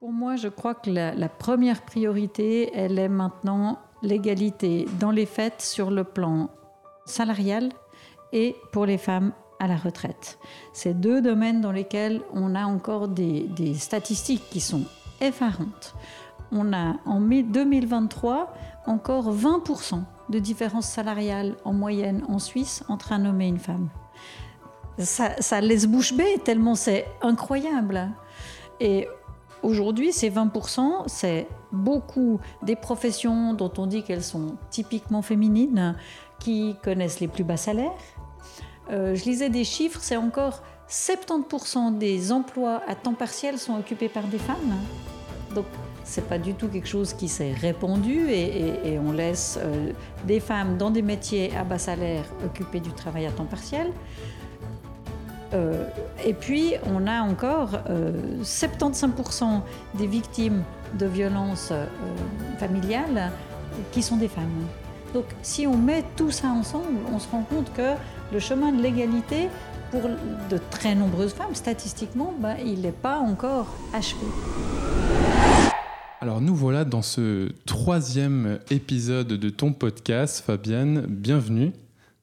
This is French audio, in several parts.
Pour moi, je crois que la, première priorité, elle est maintenant l'égalité dans les faits sur le plan salarial et pour les femmes à la retraite. C'est deux domaines dans lesquels on a encore des, statistiques qui sont effarantes. On a en mai 2023 encore 20% de différence salariale en moyenne en Suisse entre un homme et une femme. Ça, laisse bouche bée tellement c'est incroyable. Et aujourd'hui, ces 20%, c'est beaucoup des professions dont on dit qu'elles sont typiquement féminines, qui connaissent les plus bas salaires. Euh, je lisais des chiffres, c'est encore 70% des emplois à temps partiel sont occupés par des femmes. Donc, c'est pas du tout quelque chose qui s'est répandu et, on laisse euh, des femmes dans des métiers à bas salaire occuper du travail à temps partiel. Euh, et puis, on a encore euh, 75% des victimes de violences euh, familiales qui sont des femmes. Donc, si on met tout ça ensemble, on se rend compte que le chemin de l'égalité, pour de très nombreuses femmes, statistiquement, ben, il n'est pas encore achevé. Alors nous voilà dans ce troisième épisode de ton podcast, Fabienne. Bienvenue.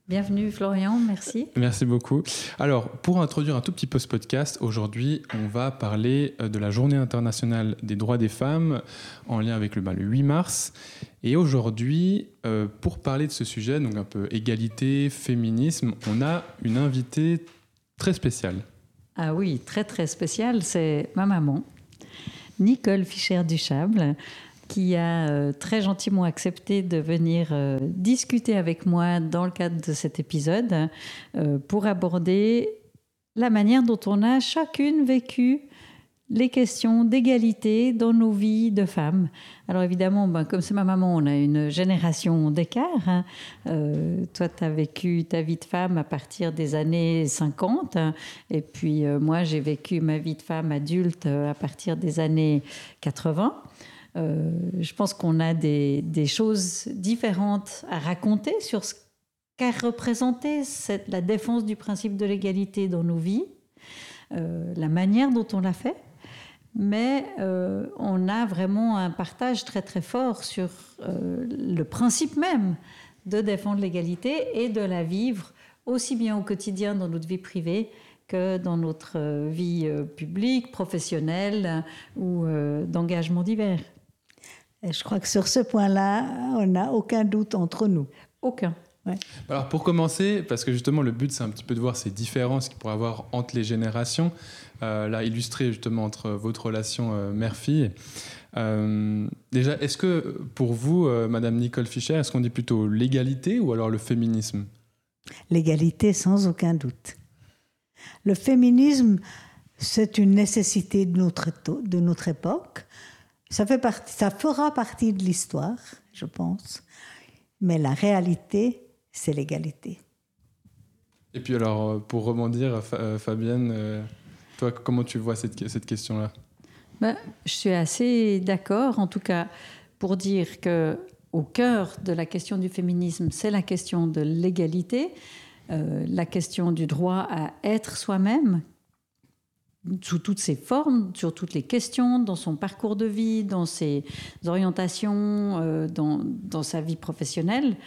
Bienvenue Florian, merci. Merci beaucoup. Alors, pour introduire un tout petit peu ce podcast, aujourd'hui, on va parler euh, de la Journée internationale des droits des femmes en lien avec le, bah, le 8 mars. Et aujourd'hui, euh, pour parler de ce sujet, donc un peu égalité, féminisme, on a une invitée très spéciale. Ah oui, très très spécial, c'est ma maman, Nicole Fischer-Duchable, qui a euh, très gentiment accepté de venir euh, discuter avec moi dans le cadre de cet épisode euh, pour aborder la manière dont on a chacune vécu les questions d'égalité dans nos vies de femmes. Alors évidemment, ben, comme c'est ma maman, on a une génération d'écart. hein. Toi, tu as vécu ta vie de femme à partir des années 50. hein, et puis moi, j'ai vécu ma vie de femme adulte à partir des années 80. Euh, je pense qu'on a des, choses différentes à raconter sur ce qu'a représenté la défense du principe de l'égalité dans nos vies, euh, la manière dont on l'a fait. Mais euh, on a vraiment un partage très très fort sur le principe même de défendre l'égalité et de la vivre aussi bien au quotidien dans notre vie privée que dans notre vie publique, professionnelle ou d'engagement divers. Et je crois que sur ce point-là, on n'a aucun doute entre nous. Aucun. Alors pour commencer, parce que justement le but c'est un petit peu de voir ces différences qu'il pourrait y avoir entre les générations, euh, là illustré justement entre votre relation euh, mère-fille. Euh, déjà, est-ce que pour vous, euh, Madame Nicole Fischer, est-ce qu'on dit plutôt l'égalité ou alors le féminisme? L'égalité, sans aucun doute. Le féminisme, c'est une nécessité de notre, de notre époque. Ça, fait partie, ça fera partie de l'histoire, je pense. Mais la réalité, c'est l'égalité. Et puis alors, euh, pour rebondir, euh, Fabienne, euh, toi, comment tu vois cette, cette question-là? Ben, je suis assez d'accord, en tout cas, pour dire que au cœur de la question du féminisme, c'est la question de l'égalité, euh, la question du droit à être soi-même sous toutes ses formes, sur toutes les questions, dans son parcours de vie, dans ses orientations, euh, dans, dans sa vie professionnelle.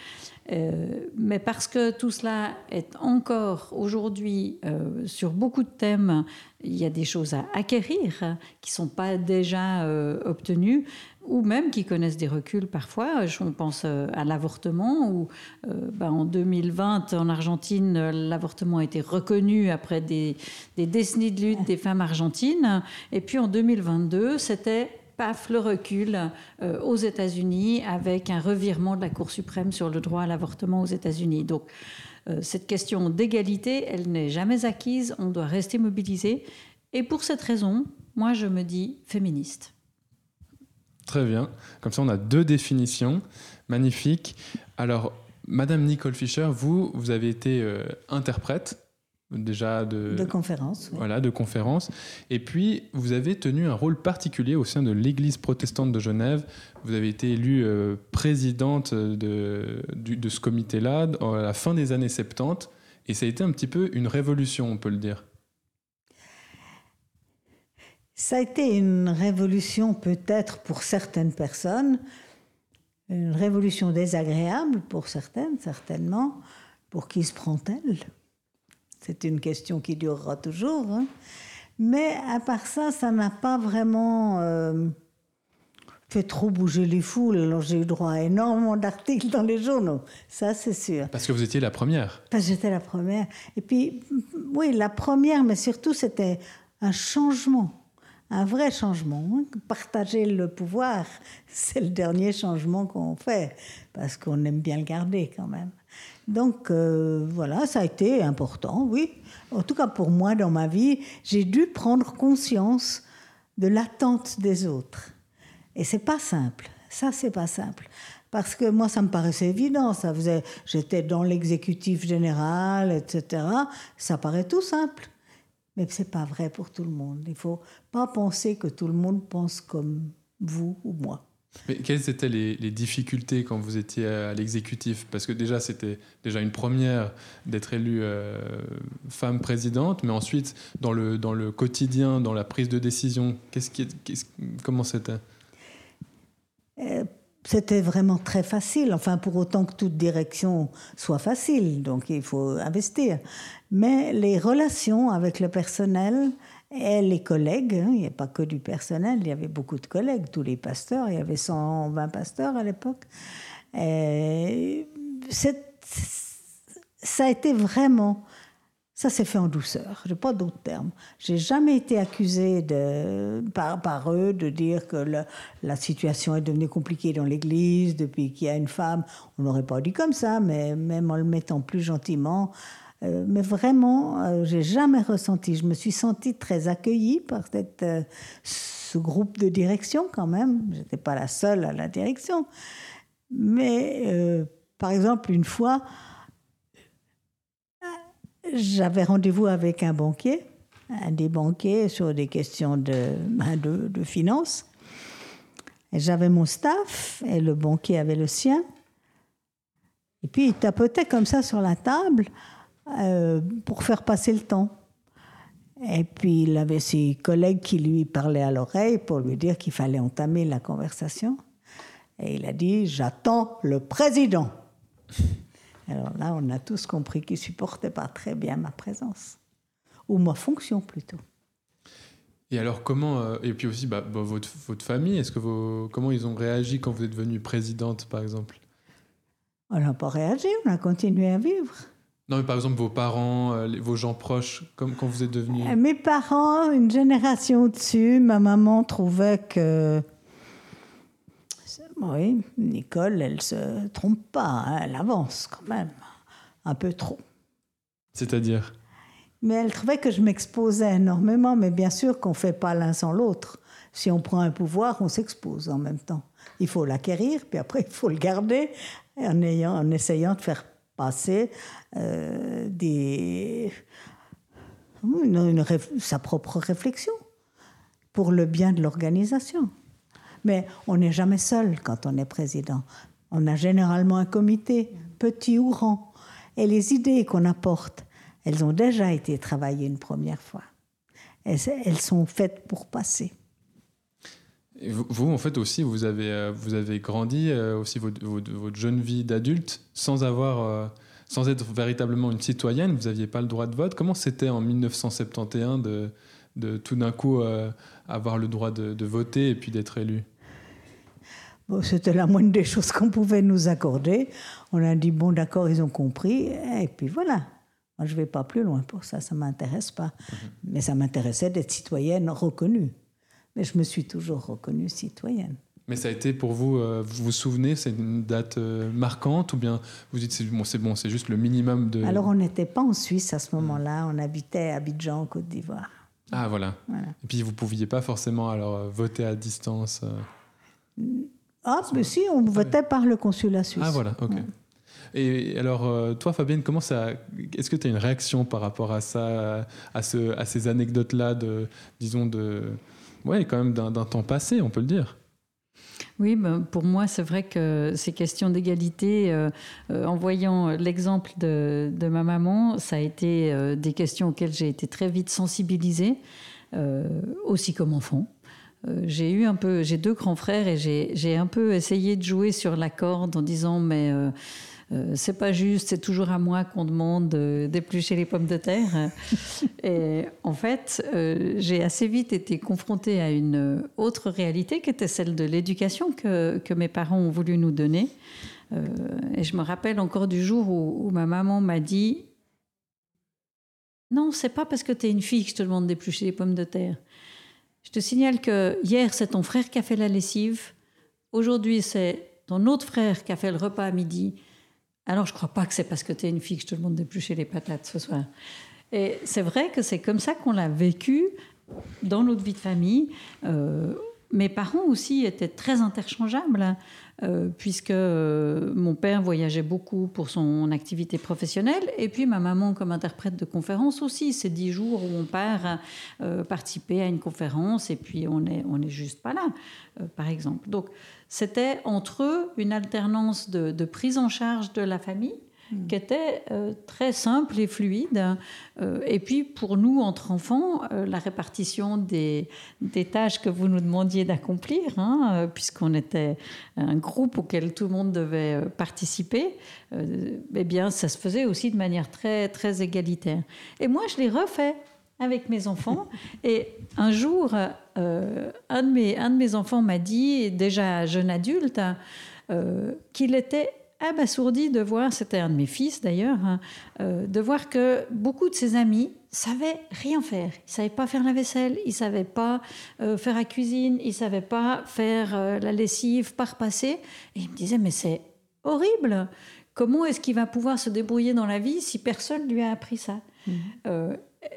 Euh, mais parce que tout cela est encore aujourd'hui euh, sur beaucoup de thèmes, il y a des choses à acquérir qui ne sont pas déjà obtenues ou même qui connaissent des reculs parfois. On pense euh, à l'avortement où euh, ben, en 2020 en Argentine l'avortement a été reconnu après des, décennies de lutte des femmes argentines et puis en 2022 c'était paf, le recul euh, aux États-Unis avec un revirement de la Cour suprême sur le droit à l'avortement aux États-Unis. Donc, cette question d'égalité, elle n'est jamais acquise, on doit rester mobilisé. Et pour cette raison, moi, je me dis féministe. Très bien. Comme ça, on a deux définitions. Magnifique. Alors, Madame Nicole Fischer, vous, vous avez été euh, interprète déjà de, De conférence. oui. voilà, de conférences. Et puis, vous avez tenu un rôle particulier au sein de l'Église protestante de Genève. Vous avez été élue euh, présidente de, du- de ce comité-là à la fin des années 70. Et ça a été un petit peu une révolution, on peut le dire. Ça a été une révolution peut-être pour certaines personnes, une révolution désagréable pour certaines, certainement. Pour qui se prend-elle? C'est une question qui durera toujours. Hein. Mais à part ça, ça n'a pas vraiment euh, fait trop bouger les foules. Alors j'ai eu droit à énormément d'articles dans les journaux, ça c'est sûr. Parce que vous étiez la première. Parce que j'étais la première. Et puis, oui, la première, mais surtout c'était un changement un vrai changement. Hein. Partager le pouvoir, c'est le dernier changement qu'on fait, parce qu'on aime bien le garder quand même. Donc euh, voilà, ça a été important, oui. En tout cas pour moi, dans ma vie, j'ai dû prendre conscience de l'attente des autres. Et c'est pas simple. Ça, c'est pas simple. Parce que moi, ça me paraissait évident. Ça faisait, j'étais dans l'exécutif général, etc. Ça paraît tout simple. Mais ce n'est pas vrai pour tout le monde. Il ne faut pas penser que tout le monde pense comme vous ou moi. Mais quelles étaient les, difficultés quand vous étiez à l'exécutif? Parce que déjà, c'était déjà une première d'être élue euh, femme présidente, mais ensuite, dans le, dans le quotidien, dans la prise de décision, qu'est-ce qui, comment c'était? Euh, C'était vraiment très facile, enfin pour autant que toute direction soit facile, donc il faut investir. Mais les relations avec le personnel et les collègues, hein, il n'y a pas que du personnel, il y avait beaucoup de collègues, tous les pasteurs, il y avait 120 pasteurs à l'époque. Ça a été vraiment ça s'est fait en douceur, je n'ai pas d'autres termes. J'ai jamais été accusée par, eux de dire que la situation est devenue compliquée dans l'Église depuis qu'il y a une femme. On n'aurait pas dit comme ça, mais même en le mettant plus gentiment, euh, mais vraiment, euh, j'ai jamais ressenti. Je me suis sentie très accueillie par euh, ce groupe de direction quand même. Je n'étais pas la seule à la direction. Mais par exemple, une fois, j'avais rendez-vous avec un banquier, un des banquiers sur des questions de, ben, de, finances. J'avais mon staff et le banquier avait le sien. Et puis il tapotait comme ça sur la table. Euh, pour faire passer le temps. Et puis il avait ses collègues qui lui parlaient à l'oreille pour lui dire qu'il fallait entamer la conversation. Et il a dit J'attends le président. Alors là, on a tous compris qu'il supportait pas très bien ma présence, ou ma fonction plutôt. Et alors comment euh, et puis aussi bah, bah, votre, votre, famille, est-ce que vos, comment ils ont réagi quand vous êtes devenue présidente par exemple? On n'a pas réagi, on a continué à vivre. Non, mais par exemple, vos parents, euh, vos gens proches, comme quand vous êtes devenu. Euh, mes parents, une génération au-dessus, ma maman trouvait que. Oui, Nicole, elle se trompe pas, hein, elle avance quand même, un peu trop. C'est-à-dire? Mais elle trouvait que je m'exposais énormément, mais bien sûr qu'on ne fait pas l'un sans l'autre. Si on prend un pouvoir, on s'expose en même temps. Il faut l'acquérir, puis après, il faut le garder en, ayant, en essayant de faire passer euh, des, sa propre réflexion pour le bien de l'organisation. Mais on n'est jamais seul quand on est président. On a généralement un comité, petit ou grand. Et les idées qu'on apporte, elles ont déjà été travaillées une première fois. elles sont faites pour passer. vous, en fait, aussi, vous avez, euh, vous avez grandi euh, aussi votre, jeune vie d'adulte sans avoir sans être véritablement une citoyenne, vous n'aviez pas le droit de vote. Comment c'était en 1971 de, de tout d'un coup euh, avoir le droit de, voter et puis d'être élu? Bon, C'était la moindre des choses qu'on pouvait nous accorder. On a dit, bon d'accord, ils ont compris, et puis voilà. Moi, je ne vais pas plus loin pour ça, ça ne m'intéresse pas. Mhm. Mais ça m'intéressait d'être citoyenne reconnue. Mais je me suis toujours reconnue citoyenne. Mais ça a été pour vous, euh, vous vous souvenez, c'est une date euh, marquante ou bien vous dites c'est bon, c'est bon, c'est juste le minimum de. Alors on n'était pas en Suisse à ce moment-là, on habitait à Abidjan, Côte d'Ivoire. Ah voilà. Et puis vous pouviez pas forcément alors euh, voter à distance. Ah mais si, on votait par le consulat suisse. Ah voilà, ok. Et alors, toi, Fabienne, comment ça Est-ce que tu as une réaction par rapport à ça, à, ce, à ces anecdotes-là, de, disons, de, ouais, quand même d'un temps passé, on peut le dire? Oui, ben, pour moi, c'est vrai que ces questions d'égalité, euh, euh, en voyant l'exemple de, ma maman, ça a été euh, des questions auxquelles j'ai été très vite sensibilisée. aussi comme enfant. J'ai eu un peu, j'ai deux grands frères et j'ai un peu essayé de jouer sur la corde en disant mais euh, c'est pas juste, c'est toujours à moi qu'on demande d'éplucher les pommes de terre. et en fait, euh, j'ai assez vite été confrontée à une autre réalité qui était celle de l'éducation que, que, mes parents ont voulu nous donner. Euh, et je me rappelle encore du jour où, ma maman m'a dit Non, c'est pas parce que tu es une fille que je te demande d'éplucher les pommes de terre. Je te signale que hier, c'est ton frère qui a fait la lessive. Aujourd'hui, c'est ton autre frère qui a fait le repas à midi. Alors, je crois pas que c'est parce que tu es une fille que je te demande d'éplucher les patates ce soir. Et c'est vrai que c'est comme ça qu'on l'a vécu dans notre vie de famille. Euh, mes parents aussi étaient très interchangeables, euh, puisque euh, mon père voyageait beaucoup pour son activité professionnelle, et puis ma maman comme interprète de conférence aussi. C'est dix jours où on part participer à une conférence, et puis on n'est on est juste pas là, par exemple. Donc, c'était entre eux une alternance de, prise en charge de la famille hmm. qui était euh, très simple et fluide. Euh, et puis pour nous, entre enfants, euh, la répartition des, tâches que vous nous demandiez d'accomplir, hein, puisqu'on était un groupe auquel tout le monde devait participer, eh bien, ça se faisait aussi de manière très, très égalitaire. Et moi, je l'ai refait avec mes enfants. Et un jour, euh, un, de mes, un de mes enfants m'a dit, déjà jeune adulte, euh, qu'il était abasourdi de voir, c'était un de mes fils d'ailleurs, hein, euh, de voir que beaucoup de ses amis savaient rien faire. Ils savaient pas faire la vaisselle, ils savaient pas faire la cuisine, ils savaient pas faire la lessive, pas repasser. Et il me disait, mais c'est horrible. Comment est-ce qu'il va pouvoir se débrouiller dans la vie si personne lui a appris ça? Mmh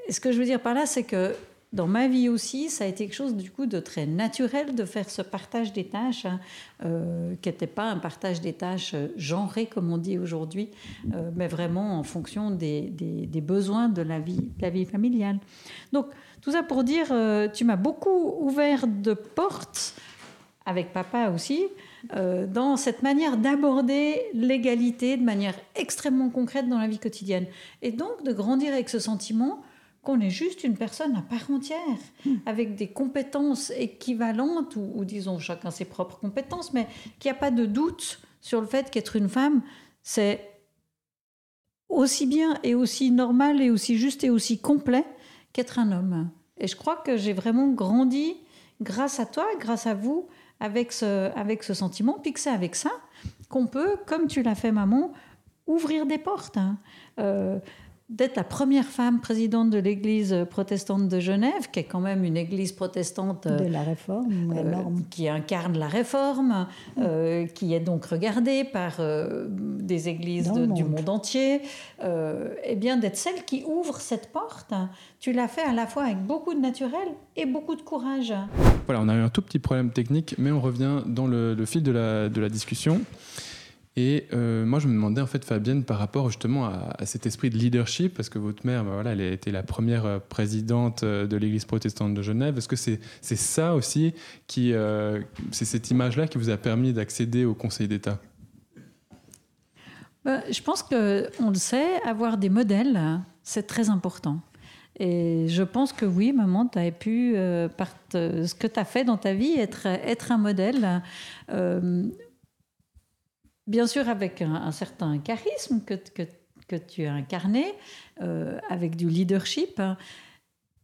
ce que je veux dire par là, c'est que dans ma vie aussi, ça a été quelque chose du coup de très naturel de faire ce partage des tâches, hein, euh, qui n'était pas un partage des tâches euh, genré comme on dit aujourd'hui, euh, mais vraiment en fonction des, des, besoins de la vie, de la vie familiale. Donc tout ça pour dire, tu m'as beaucoup ouvert de portes avec papa aussi. dans cette manière d'aborder l'égalité de manière extrêmement concrète dans la vie quotidienne. Et donc de grandir avec ce sentiment qu'on est juste une personne à part entière, hmm. avec des compétences équivalentes, ou, disons chacun ses propres compétences, mais qu'il n'y a pas de doute sur le fait qu'être une femme, c'est aussi bien et aussi normal et aussi juste et aussi complet qu'être un homme. Et je crois que j'ai vraiment grandi grâce à toi, grâce à vous, avec ce, avec ce sentiment, puis que c'est avec ça qu'on peut, comme tu l'as fait maman, ouvrir des portes. Hein. Euh, d'être la première femme présidente de l'Église protestante de Genève, qui est quand même une Église protestante de la Réforme, euh, énorme. qui incarne la Réforme, euh, qui est donc regardée par euh, des Églises du monde entier. eh bien, d'être celle qui ouvre cette porte, tu l'as fait à la fois avec beaucoup de naturel et beaucoup de courage. Voilà, on a eu un tout petit problème technique, mais on revient dans le, fil de la, de la discussion. Et euh, moi, je me demandais, en fait, Fabienne, par rapport justement à, cet esprit de leadership, parce que votre mère, bah, voilà, elle a été la première euh, présidente euh, de l'Église protestante de Genève. Est-ce que c'est ça aussi, qui, c'est cette image-là qui vous a permis d'accéder au Conseil d'État? Bah, Je pense qu'on le sait, avoir des modèles, c'est très important. Et je pense que oui, maman, tu as pu, par ce que tu as fait dans ta vie, être, être un modèle bien sûr avec un, certain charisme que, que, tu as incarné, euh, avec du leadership. Hein.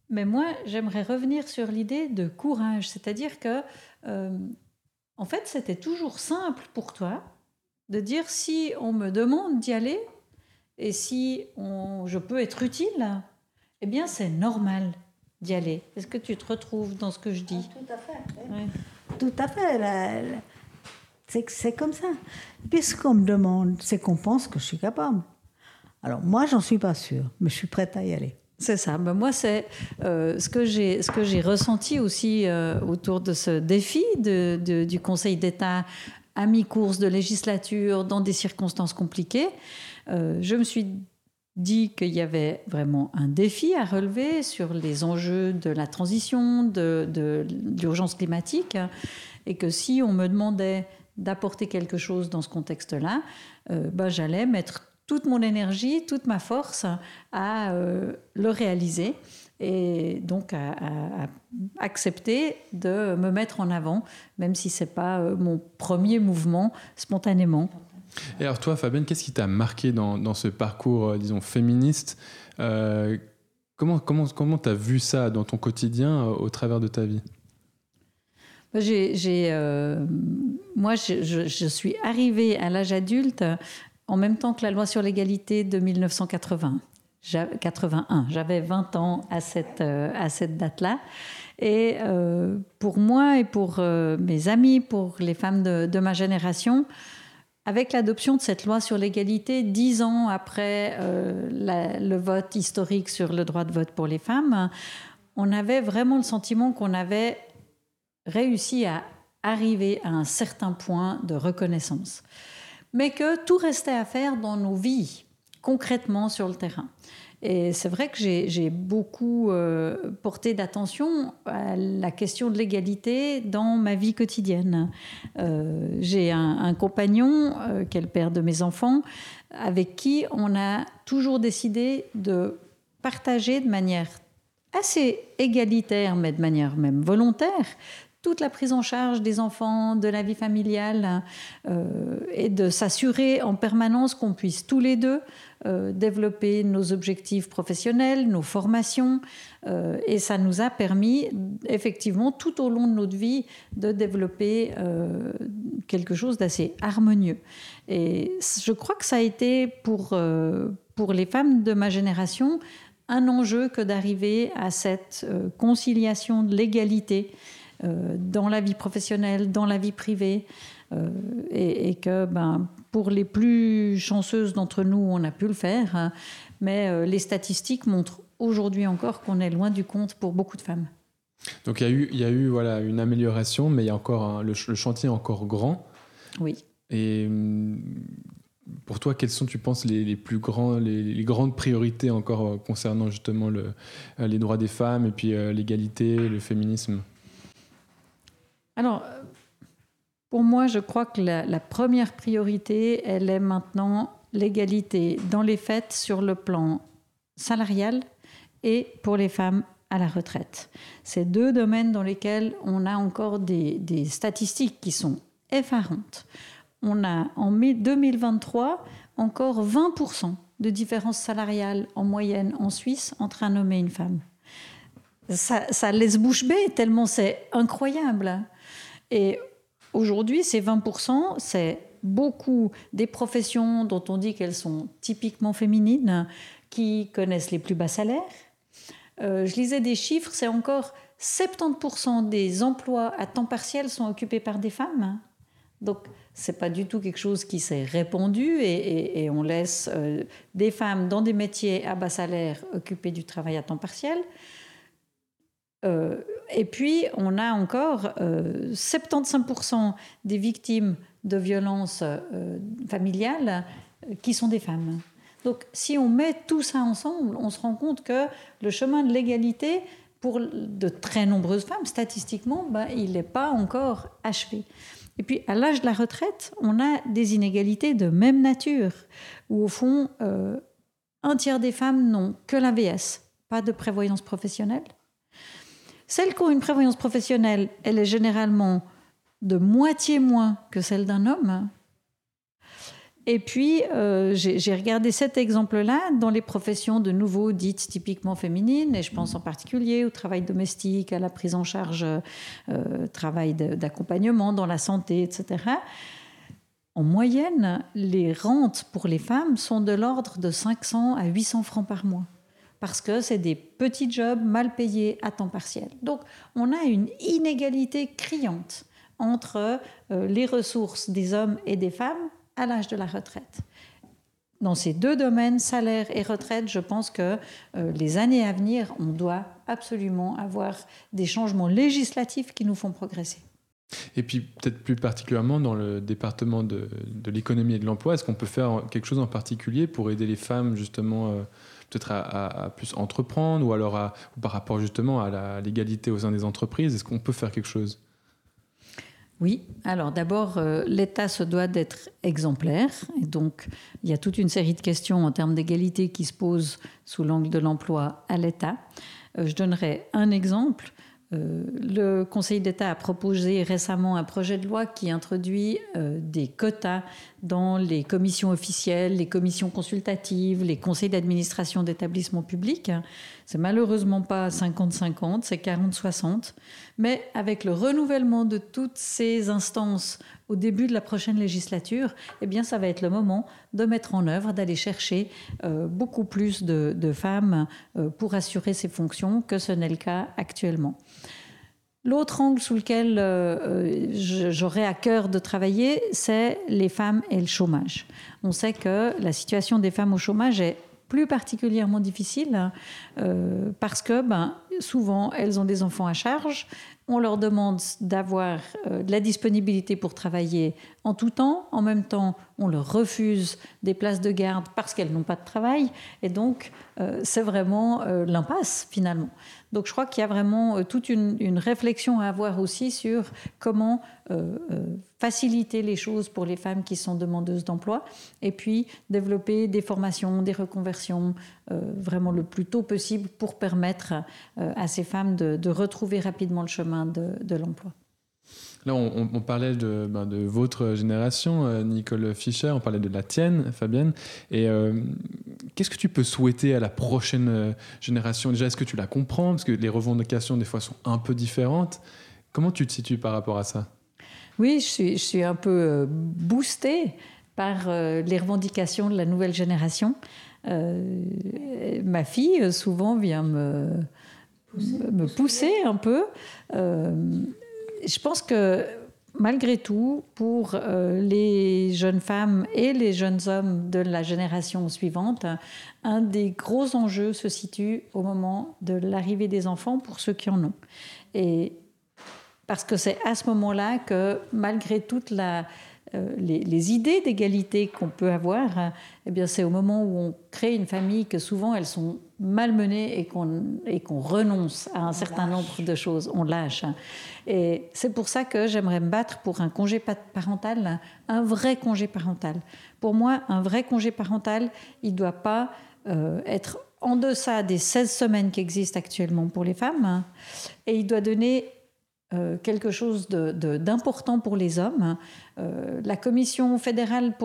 Mais moi, j'aimerais revenir sur l'idée de courage, c'est-à-dire que, euh, en fait, c'était toujours simple pour toi de dire si on me demande d'y aller et si on, je peux être utile, eh bien, c'est normal d'y aller. Est-ce que tu te retrouves dans ce que je dis? Ah, Tout à fait. Tout à fait. C'est comme ça. Puisqu'on me demande, c'est qu'on pense que je suis capable. Alors moi, j'en suis pas sûre, mais je suis prête à y aller. C'est ça. Ben moi, c'est euh, ce que j'ai ressenti aussi euh, autour de ce défi du Conseil d'État à mi-course de législature dans des circonstances compliquées. Euh, je me suis dit qu'il y avait vraiment un défi à relever sur les enjeux de la transition, de, de l'urgence climatique, et que si on me demandait d'apporter quelque chose dans ce contexte-là, bah, j'allais mettre toute mon énergie, toute ma force à euh, le réaliser. et donc à, accepter de me mettre en avant, même si c'est pas euh, mon premier mouvement spontanément. Et alors toi, Fabienne, qu'est-ce qui t'a marqué dans, ce parcours, disons, féministe Comment comment comment t'as vu ça dans ton quotidien au travers de ta vie? Moi, je, je, suis arrivée à l'âge adulte en même temps que la loi sur l'égalité de 1980. 81. J'avais 20 ans à cette, euh, à cette date-là. Et euh, pour moi et pour euh, mes amis, pour les femmes de, ma génération, avec l'adoption de cette loi sur l'égalité, dix ans après le vote historique sur le droit de vote pour les femmes, on avait vraiment le sentiment qu'on avait réussi à arriver à un certain point de reconnaissance. Mais que tout restait à faire dans nos vies concrètement sur le terrain. Et c'est vrai que j'ai beaucoup euh, porté d'attention à la question de l'égalité dans ma vie quotidienne. Euh, j'ai un, compagnon, euh, qui est le père de mes enfants, avec qui on a toujours décidé de partager de manière assez égalitaire, mais de manière même volontaire, toute la prise en charge des enfants, de la vie familiale, euh, et de s'assurer en permanence qu'on puisse tous les deux euh, développer nos objectifs professionnels, nos formations, euh, et ça nous a permis effectivement tout au long de notre vie de développer quelque chose d'assez harmonieux. Et je crois que ça a été pour, pour les femmes de ma génération un enjeu que d'arriver à cette conciliation de l'égalité dans la vie professionnelle, dans la vie privée, euh, et, que ben, pour les plus chanceuses d'entre nous, on a pu le faire, hein, mais euh, les statistiques montrent aujourd'hui encore qu'on est loin du compte pour beaucoup de femmes. Donc il y a eu, il y a eu voilà, une amélioration, mais il y a encore le, chantier est encore grand. Oui. Et hum, pour toi, quelles sont, tu penses, les, plus grands, les, grandes priorités encore concernant justement le, les droits des femmes et puis l'égalité, le féminisme? Alors, pour moi, je crois que la, première priorité, elle est maintenant l'égalité dans les faits sur le plan salarial et pour les femmes à la retraite. C'est deux domaines dans lesquels on a encore des, statistiques qui sont effarantes. On a en 2023 encore 20% de différence salariale en moyenne en Suisse entre un homme et une femme. Ça, ça laisse bouche bée tellement c'est incroyable. Et aujourd'hui, ces 20%, c'est beaucoup des professions dont on dit qu'elles sont typiquement féminines, qui connaissent les plus bas salaires. Euh, je lisais des chiffres, c'est encore 70% des emplois à temps partiel sont occupés par des femmes. Donc, c'est pas du tout quelque chose qui s'est répandu et, on laisse euh, des femmes dans des métiers à bas salaire occuper du travail à temps partiel. Euh, et puis, on a encore 75% euh, des victimes de violences euh, familiales qui sont des femmes. Donc, si on met tout ça ensemble, on se rend compte que le chemin de l'égalité, pour de très nombreuses femmes, statistiquement, ben, il n'est pas encore achevé. Et puis, à l'âge de la retraite, on a des inégalités de même nature, où au fond, un tiers des femmes n'ont que l'AVS, pas de prévoyance professionnelle. Celles qui ont une prévoyance professionnelle, elle est généralement de moitié moins que celle d'un homme. Et puis, euh, j'ai regardé cet exemple-là dans les professions de nouveau dites typiquement féminines, et je pense en particulier au travail domestique, à la prise en charge, euh, travail d'accompagnement dans la santé, etc. En moyenne, les rentes pour les femmes sont de l'ordre de 500 à 800 francs par mois parce que c'est des petits jobs mal payés à temps partiel. Donc on a une inégalité criante entre euh, les ressources des hommes et des femmes à l'âge de la retraite. Dans ces deux domaines, salaire et retraite, je pense que euh, les années à venir, on doit absolument avoir des changements législatifs qui nous font progresser. Et puis peut-être plus particulièrement dans le département de, l'économie et de l'emploi, est-ce qu'on peut faire quelque chose en particulier pour aider les femmes justement euh, peut-être à, plus entreprendre ou alors par rapport justement à l'égalité au sein des entreprises Est-ce qu'on peut faire quelque chose? Oui, alors d'abord, euh, l'État se doit d'être exemplaire. Et donc, il y a toute une série de questions en termes d'égalité qui se posent sous l'angle de l'emploi à l'État. je donnerai un exemple. Euh, le Conseil d'État a proposé récemment un projet de loi qui introduit euh, des quotas dans les commissions officielles, les commissions consultatives, les conseils d'administration d'établissements publics. C'est malheureusement pas 50-50, c'est 40-60. Mais avec le renouvellement de toutes ces instances au début de la prochaine législature, eh bien, ça va être le moment de mettre en œuvre, d'aller chercher euh, beaucoup plus de, femmes euh, pour assurer ces fonctions que ce n'est le cas actuellement. L'autre angle sous lequel euh, j'aurais à cœur de travailler, c'est les femmes et le chômage. On sait que la situation des femmes au chômage est plus particulièrement difficile hein, parce que ben, souvent elles ont des enfants à charge, on leur demande d'avoir euh, la disponibilité pour travailler en tout temps. En même temps, on leur refuse des places de garde parce qu'elles n'ont pas de travail. Et donc, euh, c'est vraiment euh, l'impasse finalement. Donc je crois qu'il y a vraiment toute une, réflexion à avoir aussi sur comment faciliter les choses pour les femmes qui sont demandeuses d'emploi et puis développer des formations, des reconversions vraiment le plus tôt possible pour permettre à ces femmes de, retrouver rapidement le chemin de l'emploi. Là, on, parlait de, ben, de, votre génération, euh, Nicole Fischer, on parlait de la tienne, Fabienne. Et euh, qu'est-ce que tu peux souhaiter à la prochaine euh, génération? Déjà, est-ce que tu la comprends? Parce que les revendications, des fois, sont un peu différentes. Comment tu te situes par rapport à ça? Oui, je suis, je suis un peu boostée par les revendications de la nouvelle génération. ma fille, souvent, vient me, me pousser un peu je pense que malgré tout, pour euh, les jeunes femmes et les jeunes hommes de la génération suivante, un des gros enjeux se situe au moment de l'arrivée des enfants pour ceux qui en ont. Et parce que c'est à ce moment-là que, malgré toute la, euh, les, idées d'égalité qu'on peut avoir, hein, eh bien, c'est au moment où on crée une famille que souvent elles sont malmenées et qu'on, et qu'on renonce à un certain nombre de choses, on lâche. Hein. Et c'est pour ça que j'aimerais me battre pour un congé parental, un vrai congé parental. Pour moi, un vrai congé parental, il ne doit pas euh, être en deçà des 16 semaines qui existent actuellement pour les femmes, hein, et il doit donner euh, quelque chose d'important pour les hommes. Euh, la Commission fédérale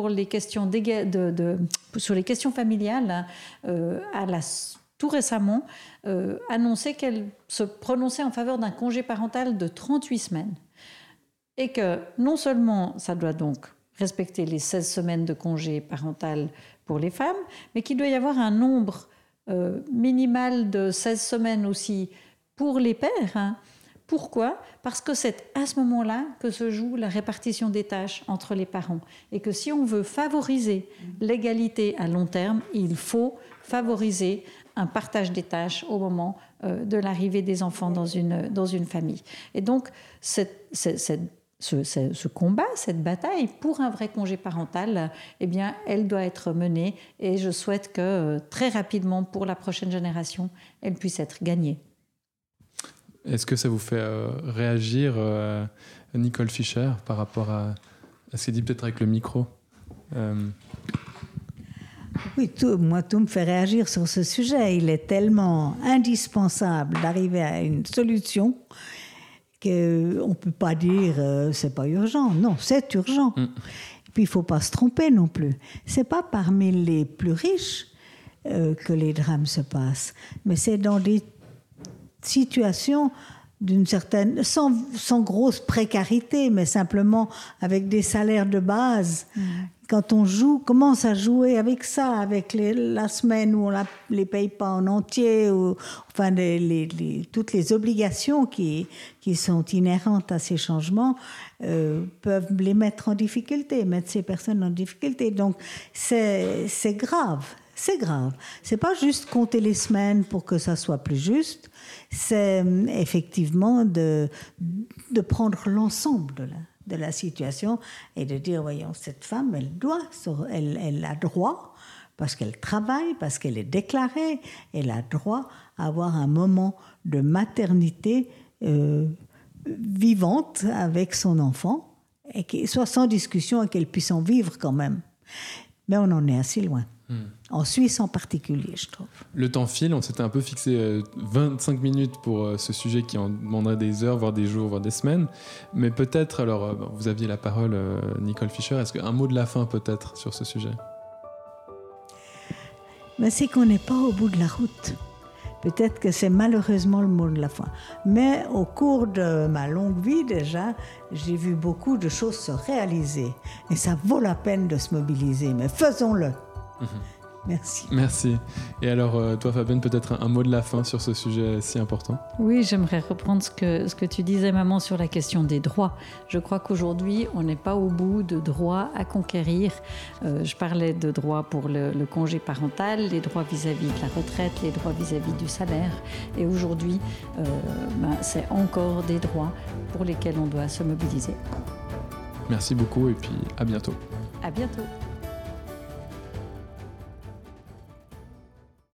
sur les questions familiales euh, a tout récemment annoncé qu'elle se prononçait en faveur d'un congé parental de 38 semaines. Et que non seulement ça doit donc respecter les 16 semaines de congé parental pour les femmes, mais qu'il doit y avoir un nombre minimal de 16 semaines aussi pour les pères. Hein, pourquoi? Parce que c'est à ce moment-là que se joue la répartition des tâches entre les parents. Et que si on veut favoriser l'égalité à long terme, il faut favoriser un partage des tâches au moment euh, de l'arrivée des enfants dans une, dans une famille. Et donc, cette, ce, combat, cette bataille pour un vrai congé parental, eh bien, elle doit être menée et je souhaite que euh, très rapidement, pour la prochaine génération, elle puisse être gagnée. Est-ce que ça vous fait euh, réagir, euh, Nicole Fischer, par rapport à, ce qu'il dit peut-être avec le micro euh, Oui, tout, moi, tout me fait réagir sur ce sujet. Il est tellement indispensable d'arriver à une solution qu'on ne peut pas dire c'est pas urgent. Non, c'est urgent. Mm. Et puis il faut pas se tromper non plus. C'est pas parmi les plus riches que les drames se passent, mais c'est dans des situation d'une certaine, sans, sans, grosse précarité, mais simplement avec des salaires de base. Mm. Quand on joue, commence à jouer avec ça, avec les, la semaine où on ne les paye pas en entier, ou, enfin les, toutes les obligations qui, qui sont inhérentes à ces changements euh, peuvent les mettre en difficulté, mettre ces personnes en difficulté. Donc c'est grave, c'est grave. C'est pas juste compter les semaines pour que ça soit plus juste, c'est euh, effectivement de, de prendre l'ensemble de la, de la situation et de dire, voyons, cette femme, elle doit, elle, elle a droit, parce qu'elle travaille, parce qu'elle est déclarée, elle a droit à avoir un moment de maternité euh, vivante avec son enfant, et qui soit sans discussion et qu'elle puisse en vivre quand même. Mais on en est assez loin. En Suisse en particulier, je trouve. Le temps file, on s'était un peu fixé 25 minutes pour ce sujet qui en demanderait des heures, voire des jours, voire des semaines. Mais peut-être, alors vous aviez la parole, Nicole Fischer, est-ce qu'un mot de la fin peut-être sur ce sujet? Mais C'est qu'on n'est pas au bout de la route. Peut-être que c'est malheureusement le mot de la fin. Mais au cours de ma longue vie déjà, j'ai vu beaucoup de choses se réaliser. Et ça vaut la peine de se mobiliser. Mais faisons-le. Mhm. Merci. Merci. Et alors, euh, toi, Fabienne, peut-être un, mot de la fin sur ce sujet si important Oui, j'aimerais reprendre ce que, ce que tu disais, maman, sur la question des droits. Je crois qu'aujourd'hui, on n'est pas au bout de droits à conquérir. Euh, je parlais de droits pour le, congé parental, les droits vis-à-vis de la retraite, les droits vis-à-vis du salaire. Et aujourd'hui, euh, ben, c'est encore des droits pour lesquels on doit se mobiliser. Merci beaucoup et puis à bientôt. À bientôt.